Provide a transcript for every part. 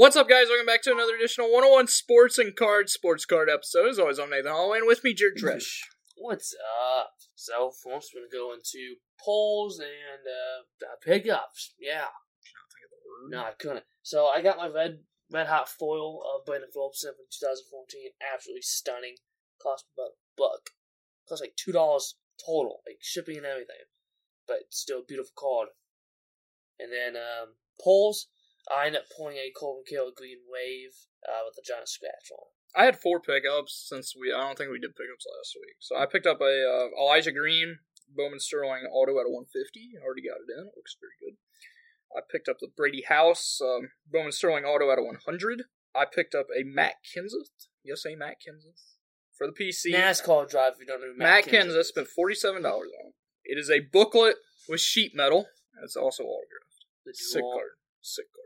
What's up, guys? Welcome back to another edition of 101 Sports and Cards Sports Card episode. As always, I'm Nathan Holloway, and with me, Jared Dresch. What's up? So, we're gonna go into polls and uh, uh, pickups. Yeah. No, I couldn't. So, I got my red red hot foil of Brandon Phillipson from 2014. Absolutely stunning. Cost about a buck. Cost like two dollars total, like shipping and everything. But still, beautiful card. And then um, polls. I end up pulling a Colton Kill Green Wave uh, with a giant scratch on. it. I had four pickups since we. I don't think we did pickups last week. So I picked up a uh, Elijah Green Bowman Sterling auto at a 150. Already got it in. It looks very good. I picked up the Brady House um, Bowman Sterling auto at a 100. I picked up a Matt Kenseth. Yes, a Matt Kenseth for the PC. NASCAR drive. If you don't know who Matt, Matt Kenseth spent forty-seven dollars on it. It is a booklet with sheet metal. It's also autographed. Sick card. Sick card.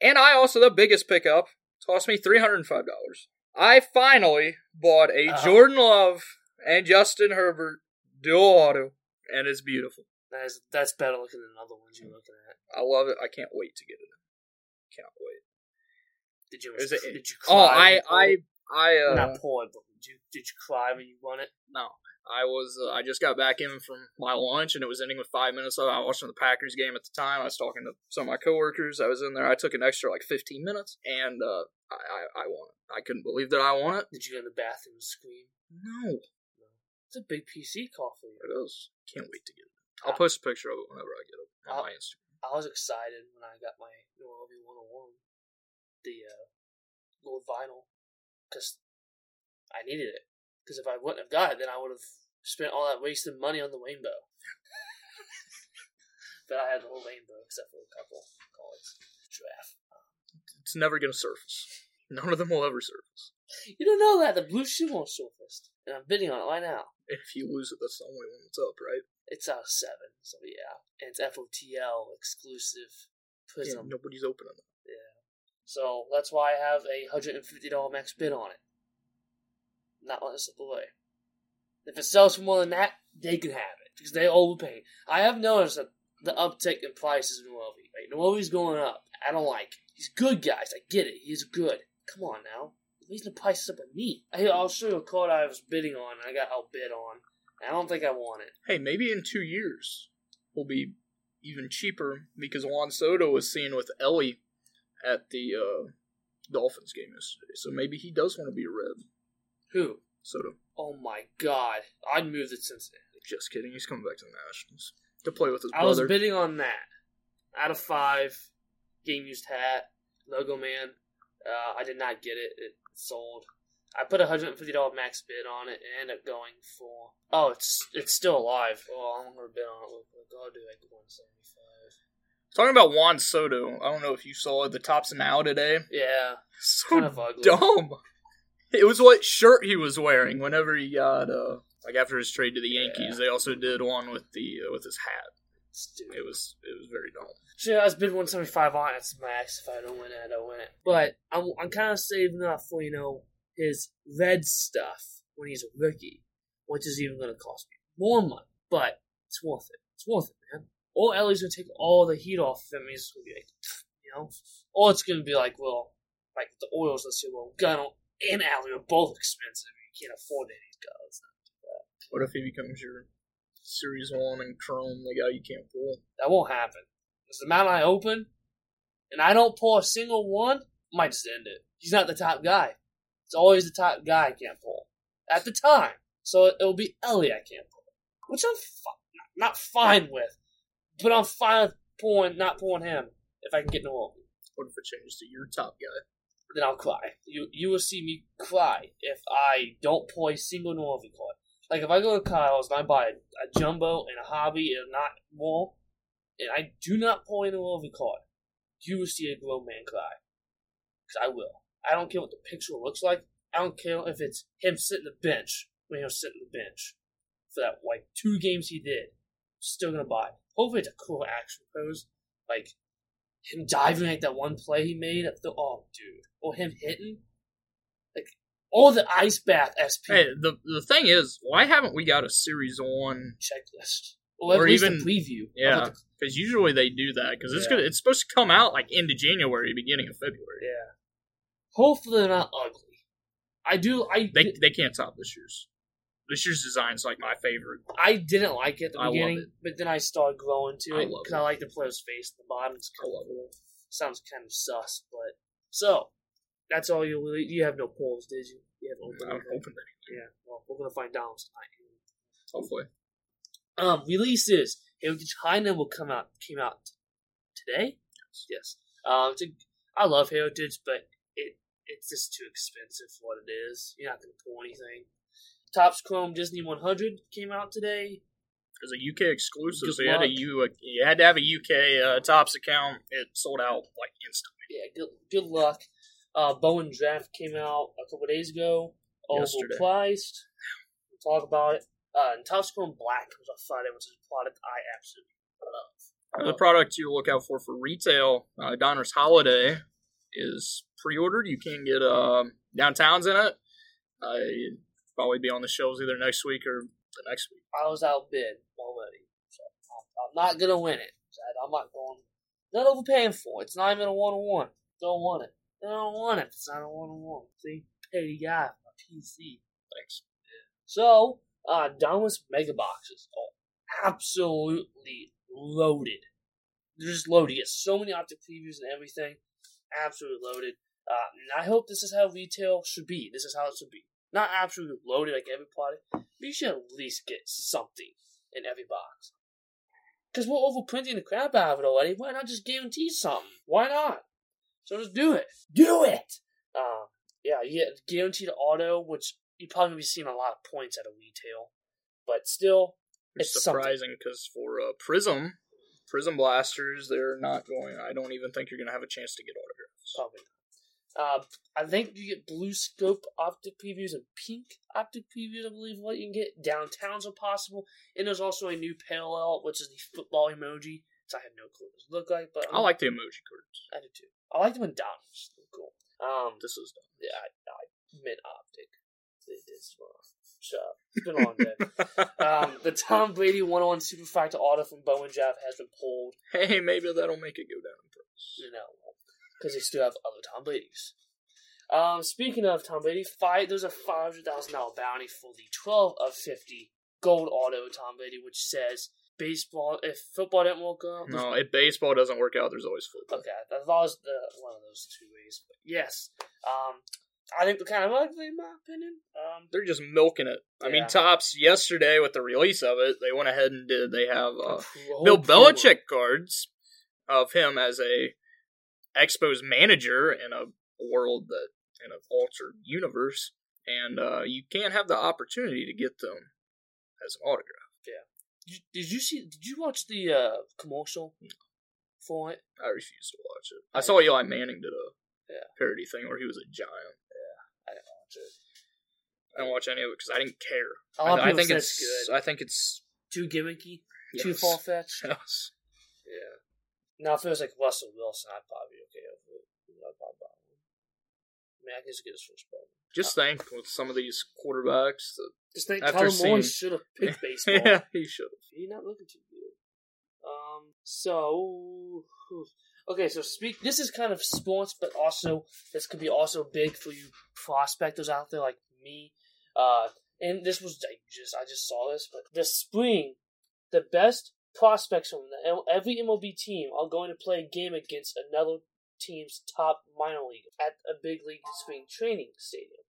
And I also the biggest pickup cost me three hundred and five dollars. I finally bought a Oh. Jordan Love and Justin Herbert dual auto, and it's beautiful. That is, that's better looking than other ones you're looking at. I love it. I can't wait to get it. Can't wait. Did you? It- did you cry? Oh, I pulled I? I uh not it, but did you, did you cry when you won it? No, I was. Uh, I just got back in from my lunch, and it was ending with five minutes left. I was watching the Packers game at the time. I was talking to some of my coworkers. I was in there. I took an extra like fifteen minutes, and uh, I, I I won it. I couldn't believe that I won it. Did you go in the bathroom and scream? No, It's a big PC call for you. it is. Can't wait to get it. I'll post a picture of it whenever I get it on Uh, my Instagram. I was excited when I got my new LV 101, the uh, gold vinyl, because I needed it. Because if I wouldn't have got it, then I would have spent all that wasted money on the rainbow. but I had the whole rainbow except for a couple cards. Draft. It's never gonna surface. None of them will ever surface. You don't know that the blue shoe won't surface, and I'm bidding on it right now. If you lose it, that's the only one that's up, right? It's out of seven, so yeah, and it's FOTL exclusive Yeah, nobody's opening it. Yeah. So that's why I have a hundred and fifty dollar max bid on it. Not letting it slip away. If it sells for more than that, they can have it because they overpay. I have noticed that the uptick in prices in Noelvi. Right, Noelvi's going up. I don't like. it. He's good, guys. I get it. He's good. Come on now. He's the prices up on me. I'll show you a card I was bidding on. and I got outbid on. I don't think I want it. Hey, maybe in two years will be even cheaper because Juan Soto was seen with Elly at the uh, Dolphins game yesterday. So maybe he does want to be a Red. Who? Soto. Oh my God! I'd move to Cincinnati. Just kidding. He's coming back to the Nationals to play with his brother. I was brother. bidding on that. Out of five, game used hat, logo man. Uh, I did not get it. It sold. I put a hundred and fifty dollar max bid on it and ended up going for. Oh, it's it's still alive. Oh, I'm gonna bid on it. Real quick. I'll do like one seventy five. Talking about Juan Soto, I don't know if you saw it. The tops now today. Yeah, So kind of ugly. dumb. It was what shirt he was wearing whenever he got uh like after his trade to the Yankees. They also did one with the uh, with his hat. Stupid. It was it was very dumb. So yeah, I was bid 175 on it. It's max. If I don't win it, I don't win it. But I'm, I'm kind of saving up for, you know, his red stuff when he's a rookie, which is even going to cost me more money. But it's worth it. It's worth it, man. Or Elly's going to take all the heat off of him. He's going to be like, you know? Or it's going to be like, well, like the oils, let's say, well, Gunn and Allie are both expensive. You can't afford any guys. What if he becomes your Series One and Chrome, the guy you can't pull? That won't happen. Because the amount I open, and I don't pull a single one, I might just end it. He's not the top guy. It's always the top guy I can't pull. At the time. So it'll be Elly I can't pull. Which I'm fi- not fine with. But I'm fine with pulling, not pulling him if I can get no open. What if it changes to your top guy? Then I'll cry. You you will see me cry if I don't a single Noelvi card. Like if I go to Kyle's and I buy a, a jumbo and a hobby and not more, and I do not pull a Noelvi card, you will see a grown man cry. Because I will. I don't care what the picture looks like. I don't care if it's him sitting the bench when he was sitting the bench for that like two games he did. Still gonna buy. Hopefully it's a cool action pose, like him diving like that one play he made at the oh dude, or him hitting like all the ice bath SP Hey, the the thing is, why haven't we got a Series One checklist. Or Or even- preview. Yeah, because usually they do that because it's Yeah. good. It's supposed to come out like into January, beginning of February. yeah. Hopefully they're not ugly. I do. I They they can't top this year's. This year's design's like my favorite. I didn't like it at the I beginning, but then I started growing to I it love because it. I like the player's face at the bottom. Kind of cool. Sounds kind of sus, but so that's all you really. You have no polls, did you? You have open. hoping that Yeah. Well, we're gonna find out tonight. hopefully. Um, releases. Heritage China will come out. Came out today. Yes. Um, it's a, I love Heritage, but it it's just too expensive for what it is. You're not gonna pull anything. Topps Chrome Disney 100 came out today. It's a UK exclusive, Good so you had, a luck. You had to have a UK uh, Topps account. It sold out like instantly. Yeah, good good luck. Uh, Bowman Draft came out a couple days ago. Overpriced. We'll talk about it. Uh, and Topps Chrome Black comes out Friday, which is a product I absolutely love. The product to look out for for retail, uh, Donruss Holiday, is pre-ordered. You can get uh, downtowns in it. Uh, probably be on the shelves either next week or the next week. I was outbid already, so I'm, not gonna win it. I'm not going. Not overpaying for it. It's not even a one on one. Don't want it. I don't want it. It's not a one on one. See, petty guy, my PC. Thanks. So, uh, Donruss mega boxes are absolutely loaded. They're just loaded. You get so many optic previews and everything. Absolutely loaded. Uh, and I hope this is how retail should be. This is how it should be. Not absolutely loaded like every product, but you should at least get something in every box. Because we're overprinting the crap out of it already. Why not just guarantee something? Why not? So just do it. Do it! Um, yeah, you get guaranteed auto, which you probably gonna be seeing a lot of points at a retail. But still, It's, It's surprising because for uh, Prism, Prism Blasters, they're not going. I don't even think you're going to have a chance to get autographs. probably not. Uh, I think you get blue scope optic previews and pink optic previews, I believe, what you can get. Downtowns are possible. And there's also a new parallel, which is the football emoji. So I have no clue what those look like, but I like the emoji cards. I do too. I like them in Donruss. They're cool. Um, This is done. yeah, I, I meant optic. It is wrong. Up. It's been a long day. um, the Tom Brady 101 Superfractor auto from Bowman Jeff has been pulled. hey, maybe that'll make it go down in price. You know, because they still have other Tom Brady's. Um, speaking of Tom Brady, five, there's a five hundred thousand dollar bounty for the twelve of fifty gold auto Tom Brady, which says baseball. If football didn't work out, No, if baseball doesn't work out, there's always football. okay, that was the one of those two ways. But yes, um, I think they're kind of ugly in my opinion. Um, They're just milking it. I Yeah. mean, Topps yesterday with the release of it, they went ahead and did. They have uh, Bill. Belichick cards of him as a Expos manager in a world that in an altered universe, and uh, you can't have the opportunity to get them as an autograph. Did, did you see? Did you watch the uh, commercial for it? I refuse to watch it. I saw Eli Manning did a Yeah. parody thing where he was a giant. Yeah, I didn't watch it. I didn't watch any of it because I didn't care. A lot of I, I think it's good. I think it's Too gimmicky. Too far fetched. Yes. Now if it was like Russell Wilson, I'd probably be okay with it. I'd probably buy one. I mean, I guess get his first ball. Just think with some of these quarterbacks that Just think Tyler Moore should have picked baseball. yeah, he should have. He's not looking too good. Um. So. Okay, so speak. This is kind of sports, but also this could be also big for you prospectors out there like me. Uh, and this was I just I just saw this, but this spring, the best prospects from the, every MLB team are going to play a game against another team's top minor league at a big league spring training stadium.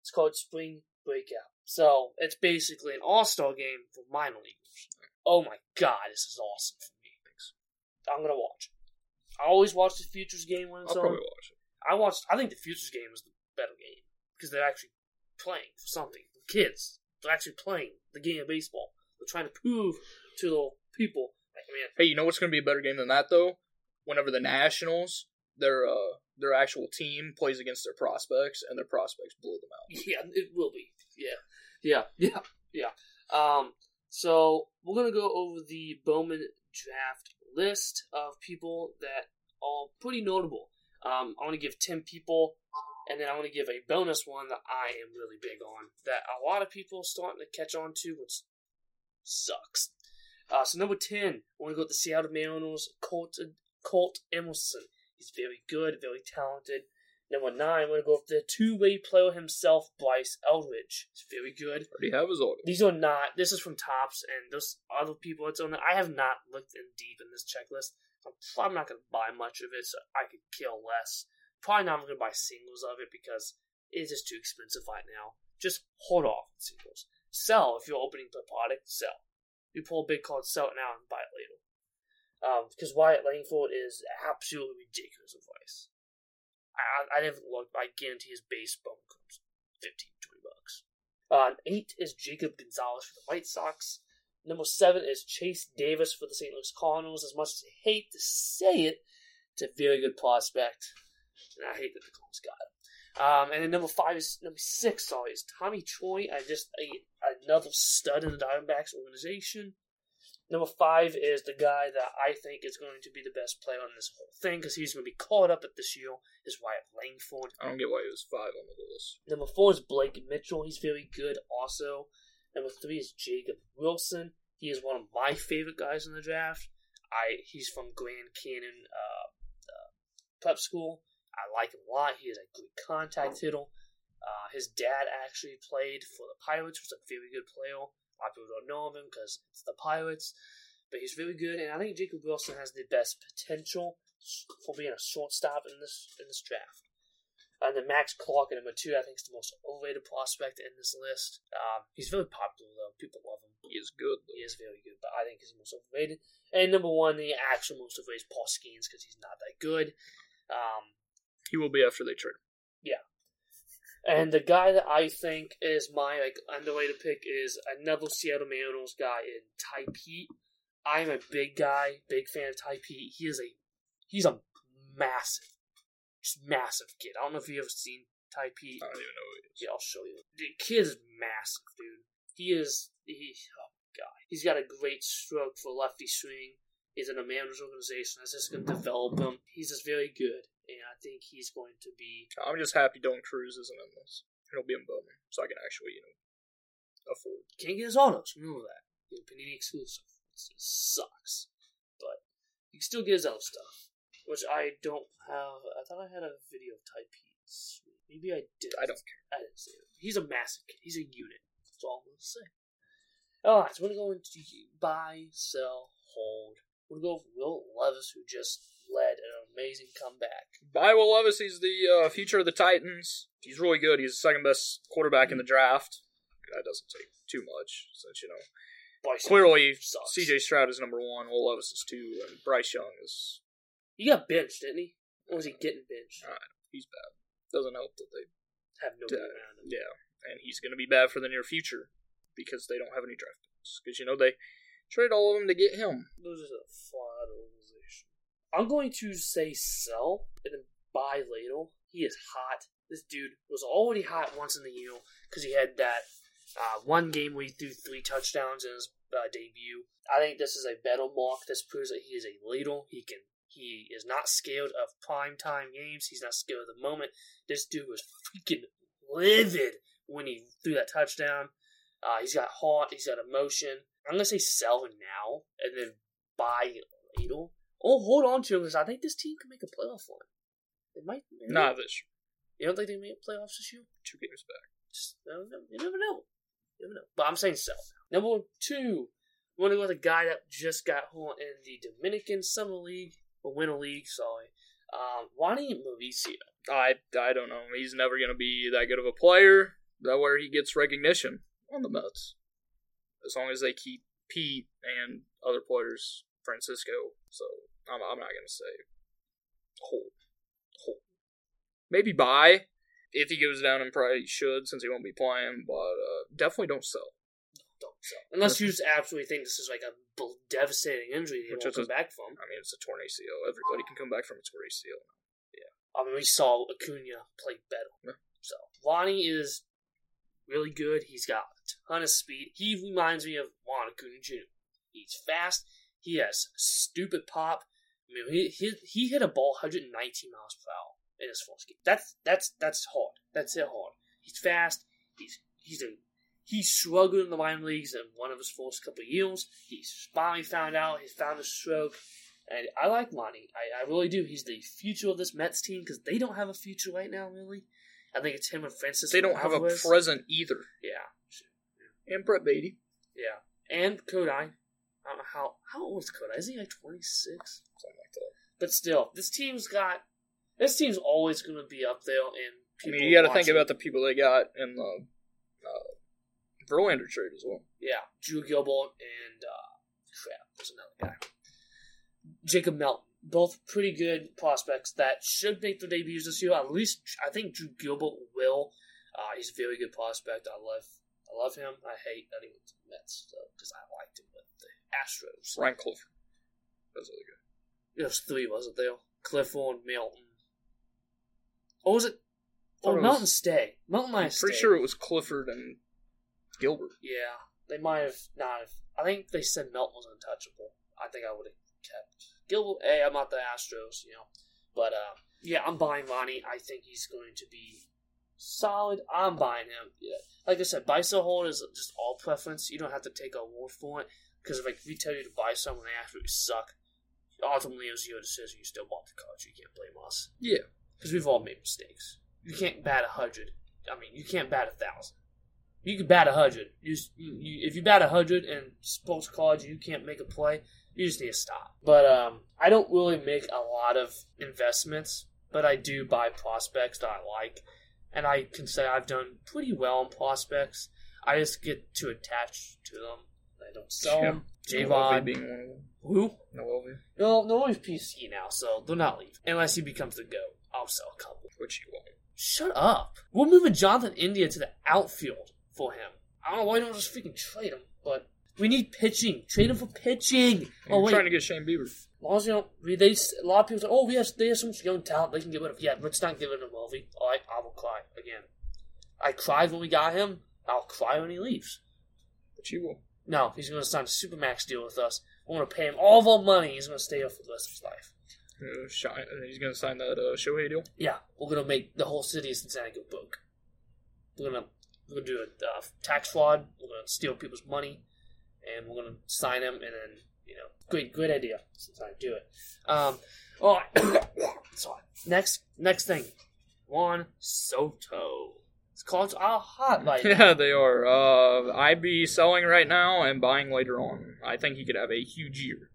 It's called Spring Breakout. So it's basically an all star game for minor leaguers. Oh my god, this is awesome for me. I'm gonna watch. I always watch the Futures game when it's I'll on. probably watch it. I watched. I think the Futures game is the better game because they're actually playing for something. The kids, they're actually playing the game of baseball. They're trying to prove to the people, Hey, you know what's going to be a better game than that though? Whenever the Nationals, their uh, their actual team plays against their prospects, and their prospects blow them out. Yeah, it will be. Yeah, yeah, yeah, yeah. Um, so we're gonna go over the Bowman draft list of people that are pretty notable. Um, I want to give ten people, and then I want to give a bonus one that I am really big on that a lot of people starting to catch on to, which sucks. Uh, so number ten, I want to go with the Seattle Mariners, Colt Colt Emerson. He's very good, very talented. Number nine, I'm going to go with the two-way player himself, Bryce Eldridge. He's very good. Already have his auto. These are not. This is from Topps, and those other people that's on there. I have not looked in deep in this checklist. I'm probably not going to buy much of it, so I could kill less. Probably not going to buy singles of it because it is just too expensive right now. Just hold off on singles. Sell if you're opening the product. Sell. You pull a big card, sell it now and buy it later. Because Um, Wyatt Langford is absolutely ridiculous advice. I, I haven't looked, I guarantee his base bone comes 15, 20 bucks. Uh, eight is Jacob Gonzalez for the White Sox. Number seven is Chase Davis for the St. Louis Cardinals. As much as I hate to say it, it's a very good prospect. And I hate that the Cardinals got him. Um, and then number five is number six. Sorry, is Tommy Troy. I just a, another stud in the Diamondbacks organization. Number five is the guy that I think is going to be the best player on this whole thing because he's going to be caught up at this year. Is Wyatt Langford. I don't get why he was five on the list. Number four is Blake Mitchell. He's very good also. Number three is Jacob Wilson. He is one of my favorite guys in the draft. I he's from Grand Canyon uh, uh, Prep School. I like him a lot. He is a good contact hitter. Uh, his dad actually played for the Pirates, was a very good player. A lot of people don't know of him because it's the Pirates, but he's really good. And I think Jacob Wilson has the best potential for being a shortstop in this in this draft. And then Max Clark at number two, I think, is the most overrated prospect in this list. Um, he's very popular though; people love him. He is good. Though. He is very good, but I think he's the most overrated. And number one, the actual most overrated is Paul Skenes because he's not that good. Um, he will be after they trade. Yeah. And the guy that I think is my like underrated pick is another Seattle Mariners guy in Tai Peete. I'm a big guy, big fan of Tai Peete. He is a he's a massive, just massive kid. I don't know if you ever seen Tai Peete. I don't even know who he is. Yeah, I'll show you. The kid is massive, dude. He is he oh god. He's got a great stroke for lefty swing. He's in a manager's organization that's just gonna develop him. He's just very good and I think he's going to be. I'm just happy Dylan Crews isn't in this. He'll be in Bowman, so I can actually, you know, afford. Can't get his autos. Remember that. You know, Panini exclusive. It sucks, but you can still get his other stuff, which I don't have. I thought I had a video of Tai Maybe I did. I don't care. I didn't say it. He's a massive kid. He's a unit. That's all I'm gonna say. Alright, so we're gonna go into buy, sell, hold. We're gonna go with Will Levis, who just led an amazing comeback. By Will Levis, he's the uh, future of the Titans. He's really good. He's the second best quarterback in the draft. That doesn't take too much, since you know Bryce clearly. C.J. Stroud is number one. Will Levis is two, and Bryce Young is He got benched, didn't he? Or was he getting benched? he's bad. Doesn't help that they Have no around him. yeah, and he's going to be bad for the near future because they don't have any draft picks. Because you know they trade all of them to get him. Those are a flawed. I'm going to say sell and then buy Ladle. He is hot. This dude was already hot once in the year because he had that uh, one game where he threw three touchdowns in his uh, debut. I think this is a better mark. This proves that he is a Ladle. He can. He is not scared of prime time games. He's not scared of the moment. This dude was freaking livid when he threw that touchdown. Uh, he's got heart. He's got emotion. I'm gonna say sell now and then buy later. Oh, hold on to him because I think this team can make a playoff run. They might. maybe. Not this year. You don't think they make playoffs this year? Two games back. Just, I don't. You never know. You never know. But I'm saying sell. Number two, we want to go with a guy that just got home in the Dominican Summer League or Winter League. Sorry, um, Ronny Mauricio. I, I don't know. He's never going to be that good of a player. That where he gets recognition on the Mets. As long as they keep Pete and other players, Francisco. So I'm, I'm not going to say hold. Hold. Maybe buy if he goes down and probably should since he won't be playing, but uh, definitely don't sell. Don't sell unless you just absolutely think this is like a devastating injury Which won't come a- back from. I mean, it's a torn ACL. Everybody can come back from a torn ACL. Yeah, I mean, we saw Acuna play better. Yeah. So Lonnie is really good. He's got a ton of speed. He reminds me of Juan Acuna Jr. He's fast. He has stupid pop mean, he he he hit a ball 119 miles per hour in his first game. That's that's that's hard. That's it hard. He's fast. He's he's a he's struggled in the minor leagues in one of his first couple years. He's finally found out. He found his stroke. And I like Monty. I, I really do. He's the future of this Mets team because they don't have a future right now, really. I think it's him and Francis. They don't have a present either. Yeah. And Brett Baty. Yeah. And Kodai. I don't know how, how old is Kodai? Is he like 26? But still, this team's got this team's always gonna be up there and I mean, you got to think about the people they got in the uh, Verlander trade as well. Yeah, Drew Gilbert and uh crap, there's another guy. Jacob Melton. Both pretty good prospects that should make their debuts this year. At least I think Drew Gilbert will. Uh, he's a very good prospect. I love I love him. I hate that he went to the Mets though, because I liked him with the Astros. Ryan Clifford. That's really good. There was three, was it there? Clifford, Melton. Or was it? Oh, it was- stay. Melton might I'm pretty stayed. sure it was Clifford and Gilbert. Yeah, they might have not. Have, I think they said Melton was untouchable. I think I would have kept Gilbert. Hey, I'm not the Astros, you know. But uh, yeah, I'm buying Ronny. I think he's going to be solid. I'm buying him. Yeah. Like I said, buy sell hold is just all preference. You don't have to take a war for it because if like, we tell you to buy someone they absolutely suck, ultimately it was your decision. You still bought the card. You can't blame us Yeah. because we've all made mistakes. You can't bat a hundred. I mean, you can't bat a thousand. You can bat a hundred. You, you, if you bat a hundred in sports cards, you can't make a play. You just need to stop. But um, I don't really make a lot of investments, but I do buy prospects that I like, and I can say I've done pretty well in prospects. I just get too attached to them. Don't sell Yeah. them. Javon, being one of them. who? Noelvi, No, no one's PC now, so they're not leave unless he becomes the goat. I'll sell a couple. which he won't. Shut up. We're moving Jonathan India to the outfield for him. I don't know why you don't just freaking trade him, but we need pitching. Trade him for pitching. Oh I'm wait, trying to get Shane Bieber. as long as you we- they a lot of people say, oh, we have they have some young talent they can get rid of. Yeah, let's not get rid of Mulvey. All right, I will cry again. I cried when we got him. I'll cry when he leaves. But you will. No, he's going to sign a supermax deal with us. We're going to pay him all of our money. He's going to stay here for the rest of his life. Uh, shine, he's going to sign that uh, Shohei deal. Yeah, we're gonna make the whole city of Cincinnati go broke. We're gonna we're gonna do a uh, tax fraud. We're gonna steal people's money, and we're gonna sign them. And then you know, great great idea. Since I do it. Um, all right. Sorry. Next next thing, Juan Soto. Cards are hot right now. Yeah, they are. Uh, I'd be selling right now and buying later on. I think he could have a huge year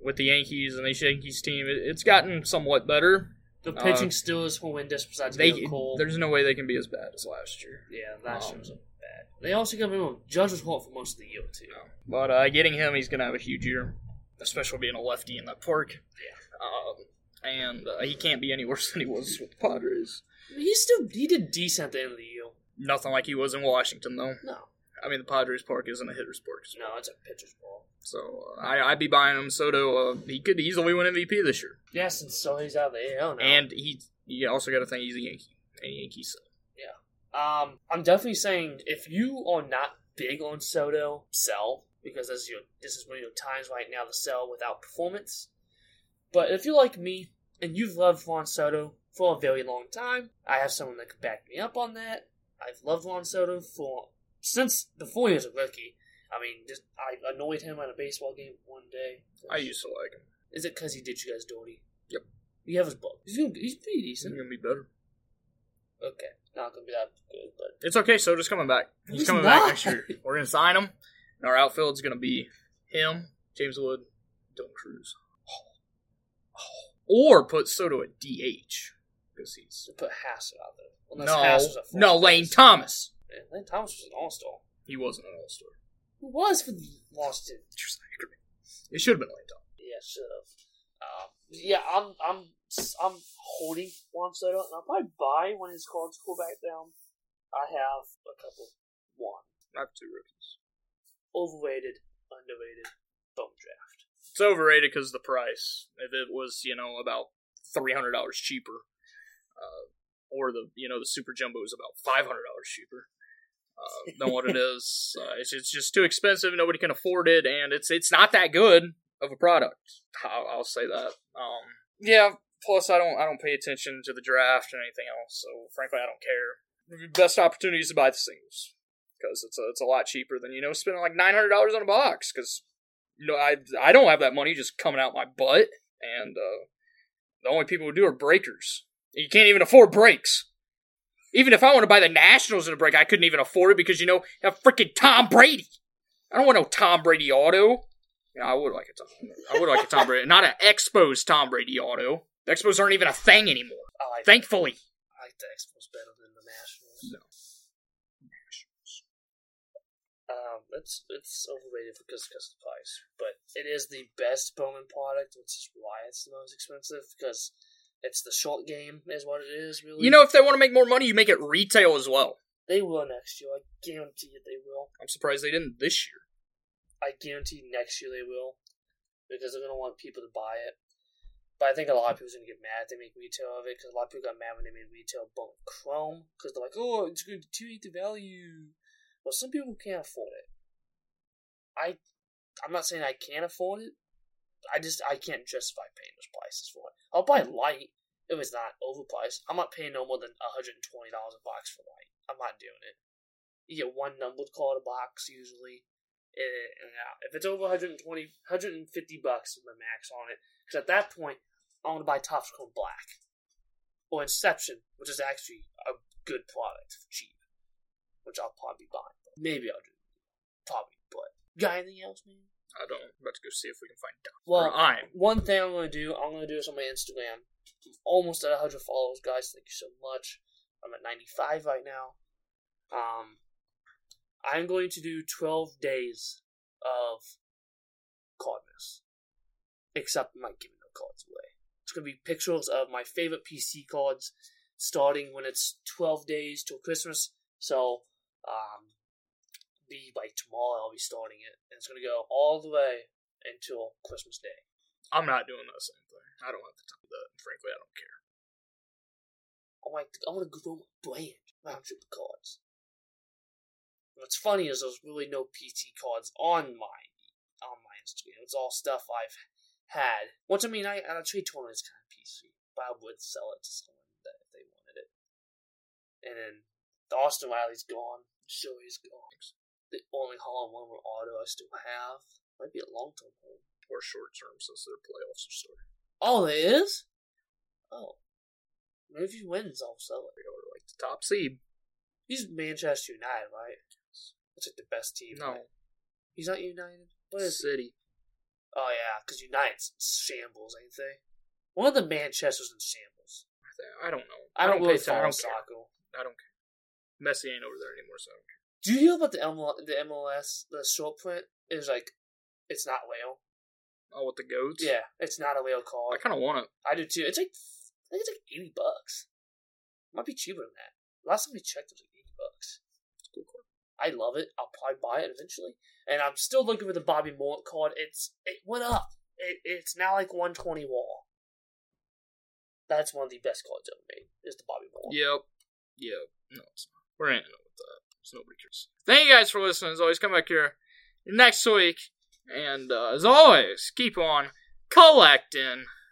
with the Yankees and the Yankees team. It's gotten somewhat better. The pitching Uh, still is horrendous. Besides They Cole. there's no way they can be as bad as last year. yeah, last year um, was bad. They also got remember Judge was hot for most of the year too. But uh, getting him, he's going to have a huge year, especially being a lefty in that park. Yeah. Um, and uh, he can't be any worse than he was with the Padres. He still he did decent at the end of the year. Nothing like he was in Washington, though. No, I mean, the Padres park isn't a hitter's park. no, it's a pitcher's ball. So uh, I, I'd be buying him. Soto, uh, he could easily win MVP this year. Yes, and so he's out of the AL now. And he, you also got to think he's a Yankee. A Yankee son. um, I'm definitely saying if you are not big on Soto, sell because this is your this is one of your times right now to sell without performance. But if you're like me and you've loved Juan Soto for a very long time, I have someone that can back me up on that. I've loved Juan Soto for since before he was a rookie. I mean, just I annoyed him at a baseball game one day. I used to like him. Is it because he did you guys dirty? Yep. You have his book. He's, doing- he's pretty He's gonna be better. Okay, not gonna be that good, but It's okay. Soto's coming back. He's, He's coming not. back next year. We're gonna sign him. And our outfield's gonna be him, James Wood, Dylan Crews, oh. Oh. or put Soto at DH because he's to put Hassell out there. Unless no, Hass was at first no Lane base. Thomas. Yeah, Lane Thomas was an all star. He wasn't an All Star. Who was for the Washington? It should have been Lane Thomas. Yeah, should have. Um, yeah, I'm I'm I'm holding Juan Soto, and I'll probably buy when his cards cool back down. I have a couple. One I have two rookies. overrated, underrated, bone draft. It's overrated because the price. If it was, you know, about three hundred dollars cheaper, uh, or the you know the super jumbo is about five hundred dollars cheaper uh, than what it is. Uh, it's, it's just too expensive. Nobody can afford it, and it's it's not that good of a product. I'll, I'll say that. Um, yeah. Plus, I don't I don't pay attention to the draft or anything else. So frankly, I don't care. The best opportunity is to buy the singles. because it's a, it's a lot cheaper than you know spending like nine hundred dollars on a box. Because you know I I don't have that money just coming out my butt, and uh, the only people who do are breakers. You can't even afford breaks. Even if I want to buy the Nationals in a break, I couldn't even afford it because you know have freaking Tom Brady. I don't want no Tom Brady auto. You know, I would like a Tom. I would like a Tom Brady, not an Expos Tom Brady auto. The Expos aren't even a thing anymore. I like, Thankfully. I like the Expos better than the Nationals. No. Nationals. Um, it's it's overrated because because of the price, but it is the best Bowman product, which is why it's the most expensive because it's the short game, is what it is. Really, You know, if they want to make more money, you make it retail as well. they will next year. I guarantee it. They will. I'm surprised they didn't this year. I guarantee next year they will because they're gonna want people to buy it. But I think a lot of people's gonna get mad if they make retail of it because a lot of people got mad when they made retail Bowman Chrome because they're like, oh, it's going to deteriorate the value. Well, some people can't afford it. I, I'm not saying I can't afford it. I just I can't justify paying those prices for it. I'll buy light if it's not overpriced. I'm not paying no more than hundred and twenty dollars a box for light. I'm not doing it. You get one numbered card a box usually. Eh, and, and if it's over 120, 150 bucks is my max on it. Because at that point, I want to buy Topps Chrome Black or Inception, which is actually a good product for cheap, which I'll probably buy. Maybe I'll do, probably. But you got anything else, man? I don't. I'm about to go see if we can find Doc. Well, I'm. one thing I'm gonna do, I'm gonna do this on my Instagram. I'm almost at 100 followers, guys. Thank you so much. I'm at 95 right now. Um, I'm going to do 12 days of cardness, except I'm not giving no cards away. It's gonna be pictures of my favorite PC cards, starting when it's 12 days till Christmas. So, um, be like tomorrow. I'll be starting it, and it's gonna go all the way until Christmas Day. I'm not doing the same thing. I don't have the time for that. Frankly, I don't care. Oh I want I want to grow my brand around the cards. What's funny is there's really no PT cards on my on my Instagram. It's all stuff I've had. Which I mean, I a trade tournament is kind of PC, but I would sell it to someone that if they wanted it. And then the Austin Riley's gone. Shohei's gone. The only Haaland one with auto I still have might be a long term home. Or short term since their playoffs are starting. Oh, there is. Oh, maybe if he wins, I'll sell it. Are like the top seed. He's Manchester United, right? That's like the best team. No, right? He's not United. What is? City. Oh yeah, because United's shambles, ain't they? One of the Manchester's in shambles. I don't know. I don't, really. I don't care. soccer. I don't care. Messi ain't over there anymore, so I don't care. Do you hear about the ML, the MLS? The short print is like, it's not whale. Oh, with the goats? Yeah, it's not a whale call. I kind of want it. I do too. It's like, I think it's like eighty bucks. Might be cheaper than that. Last time we checked, it was like eighty bucks. It's a cool card. I love it. I'll probably buy it eventually. And I'm still looking for the Bobby Moore card. It's it went up. It, it's now like 120 wall. That's one of the best cards ever made. Is the Bobby Moore. Yep. Yep. No, it's not. We're in nobody cares. Thank you guys for listening. As always, come back here next week. And uh, as always, keep on collecting.